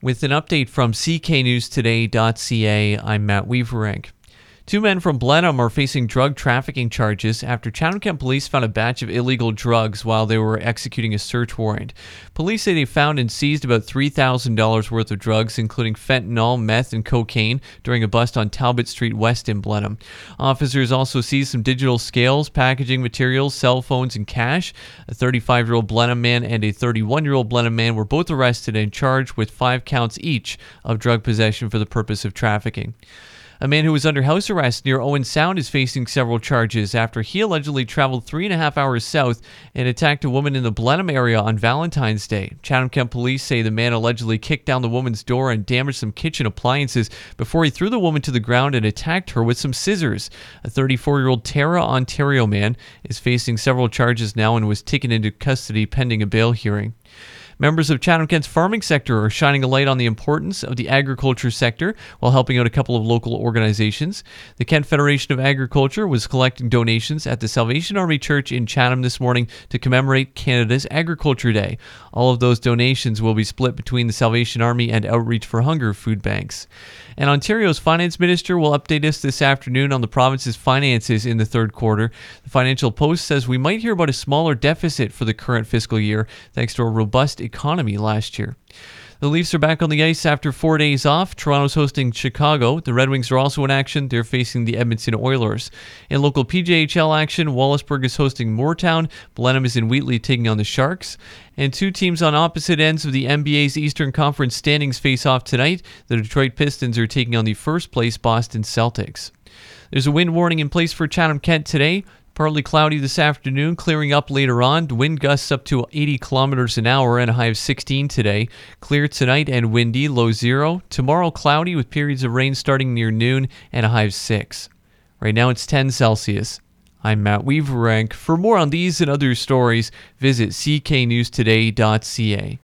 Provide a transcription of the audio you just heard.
With an update from cknewstoday.ca, I'm Matt Weaverink. Two men from Blenheim are facing drug trafficking charges after Chatham Kent police found a batch of illegal drugs while they were executing a search warrant. Police say they found and seized about $3,000 worth of drugs, including fentanyl, meth, and cocaine, during a bust on Talbot Street West in Blenheim. Officers also seized some digital scales, packaging materials, cell phones, and cash. A 35 year old Blenheim man and a 31 year old Blenheim man were both arrested and charged with five counts each of drug possession for the purpose of trafficking. A man who was under house arrest near Owen Sound is facing several charges after he allegedly traveled three and a half hours south and attacked a woman in the Blenheim area on Valentine's Day. Chatham Kent police say the man allegedly kicked down the woman's door and damaged some kitchen appliances before he threw the woman to the ground and attacked her with some scissors. A 34 year old Tara, Ontario man is facing several charges now and was taken into custody pending a bail hearing. Members of Chatham Kent's farming sector are shining a light on the importance of the agriculture sector while helping out a couple of local organizations. The Kent Federation of Agriculture was collecting donations at the Salvation Army Church in Chatham this morning to commemorate Canada's Agriculture Day. All of those donations will be split between the Salvation Army and Outreach for Hunger food banks. And Ontario's finance minister will update us this afternoon on the province's finances in the third quarter. The Financial Post says we might hear about a smaller deficit for the current fiscal year thanks to a robust economy last year. The Leafs are back on the ice after four days off. Toronto's hosting Chicago. The Red Wings are also in action. They're facing the Edmonton Oilers. In local PJHL action, Wallaceburg is hosting Mooretown. Blenheim is in Wheatley taking on the Sharks. And two teams on opposite ends of the NBA's Eastern Conference standings face off tonight. The Detroit Pistons are taking on the first place Boston Celtics. There's a wind warning in place for Chatham Kent today. Partly cloudy this afternoon, clearing up later on. Wind gusts up to 80 kilometers an hour and a high of 16 today. Clear tonight and windy, low zero. Tomorrow, cloudy with periods of rain starting near noon and a high of 6. Right now, it's 10 Celsius. I'm Matt Weaverank. For more on these and other stories, visit cknewstoday.ca.